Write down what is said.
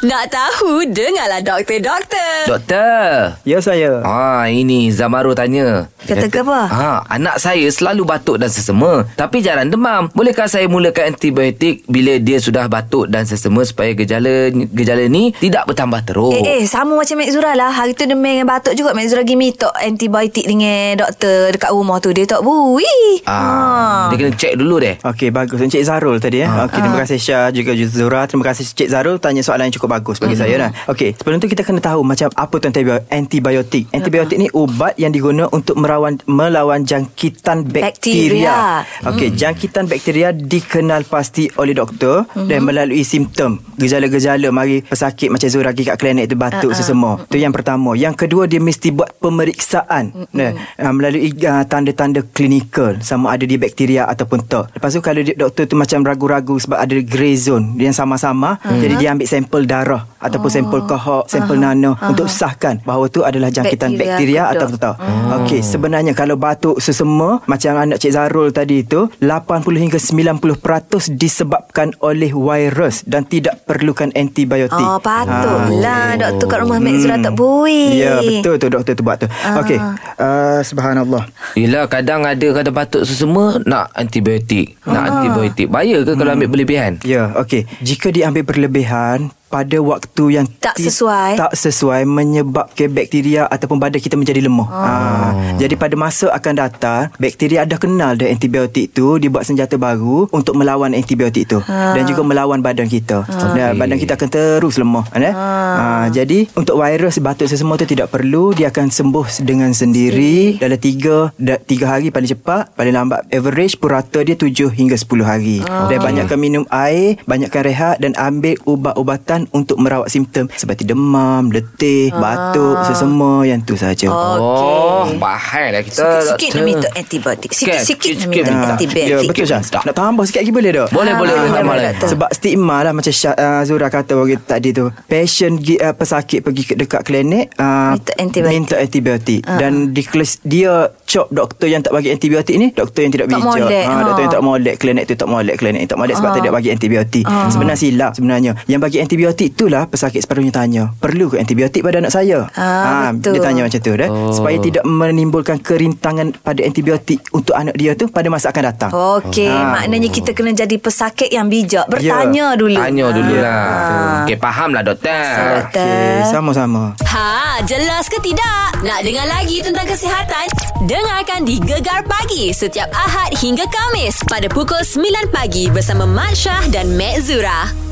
Nak tahu, dengarlah doktor, doktor. Doktor. Ya saya. Ha, ini Zamaru tanya. Kata ke apa? Ha, anak saya selalu batuk dan sesema, tapi jarang demam. Bolehkah saya mulakan antibiotik bila dia sudah batuk dan sesema supaya gejala gejala ni tidak bertambah teruk? Eh, eh, sama macam Mek Zura lah. Hari tu demam dengan batuk juga. Mek Zura pergi minta antibiotik dengan doktor dekat rumah tu. Dia tak bui. Ah, dia kena check dulu deh. Okey bagus Encik Zarul tadi eh. Okey terima kasih Syah juga Zura. Terima kasih Encik Zarul tanya soalan yang cukup bagus bagi saya lah. Okey sebelum tu kita kena tahu macam apa tu antibio- antibiotik. Antibiotik ni ubat yang diguna untuk merawan melawan jangkitan bakteria. Bakteria. Okey jangkitan bakteria dikenal pasti oleh doktor dan melalui simptom gejala-gejala mari pesakit macam Zura kat klinik tu batuk sesema. Tu yang pertama. Yang kedua dia mesti buat pemeriksaan. Nah, uh, melalui uh, tanda-tanda klinikal sama ada dia bakteria ataupun tak. Lepas tu kalau dia, doktor tu macam ragu-ragu sebab ada grey zone yang sama-sama uh-huh. jadi dia ambil sampel darah guitarra. Ataupun sampel kohok, sampel uh-huh. nano uh-huh. untuk sahkan bahawa tu adalah jangkitan Bakteria bakteria, atau tak. Uh-huh. Okey, sebenarnya kalau batuk sesema macam anak Cik Zarul tadi tu 80 hingga 90% disebabkan oleh virus dan tidak perlukan antibiotik. Oh, patutlah. Doktor kat rumah Mek Zura tak bui. Ya, betul tu doktor tu buat tu. Ah. Okey. Uh, subhanallah. Yelah kadang ada kadang batuk sesema nak antibiotik. Nak Ah. antibiotik. Bahaya ke kalau ambil berlebihan? Ya, okey. Jika diambil berlebihan pada waktu yang Tak ti- sesuai. tak sesuai menyebabkan bakteria ataupun badan kita menjadi lemah. Oh. Ha, jadi pada masa akan datang bakteria dah kenal dah antibiotik tu dia buat senjata baru untuk melawan antibiotik tu Ah. dan juga melawan badan kita. Dan Okey. badan kita akan terus lemah kan eh? Ha, jadi untuk virus batuk sesemua tu tidak perlu dia akan sembuh dengan sendiri dalam 3 da, 3 hari paling cepat paling lambat average purata dia 7 hingga 10 hari. Dan banyakkan minum air, banyakkan rehat dan ambil ubat-ubatan untuk merawat simptom seperti demam, letih, batuk, sesema yang tu saja. Oh, bahaya lah kita. Sikit-sikit nak minta antibiotik. Sikit-sikit nak minta antibiotik. Ya betul Syah. Nak tambah sikit lagi boleh tak Boleh, boleh, Ah. Sebab stigma lah Macam Syah, uh, Zura kata bagi tadi tu Patient uh, pesakit pergi ke dekat klinik uh, Minta antibiotik. Minta antibiotik Dan dia cop doktor yang tak bagi antibiotik ni Doktor yang tidak Tak bijak molek, ha, ha. Doktor yang tak molek Klinik tu tak molek Klinik ni tak molek Sebab tidak bagi antibiotik Sebenarnya silap sebenarnya Yang bagi antibiotik itulah Pesakit separuhnya tanya Perlu ke antibiotik pada anak saya Ah, betul. Dia tanya macam tu dah Oh. Supaya tidak menimbulkan kerintangan Pada antibiotik Untuk anak dia tu Pada masa akan datang Okey, Ah. maknanya kita kena jadi pesakit yang bijak. Bertanya dulu. Tanya dulu Ah. lah. Okey, faham lah doktor. So, doktor. Okey, sama-sama Ha, jelas ke tidak? Nak dengar lagi tentang kesihatan? Dengarkan di Gegar Pagi setiap Ahad hingga Kamis pada pukul 9 pagi bersama Mat Syah dan Mek Zura.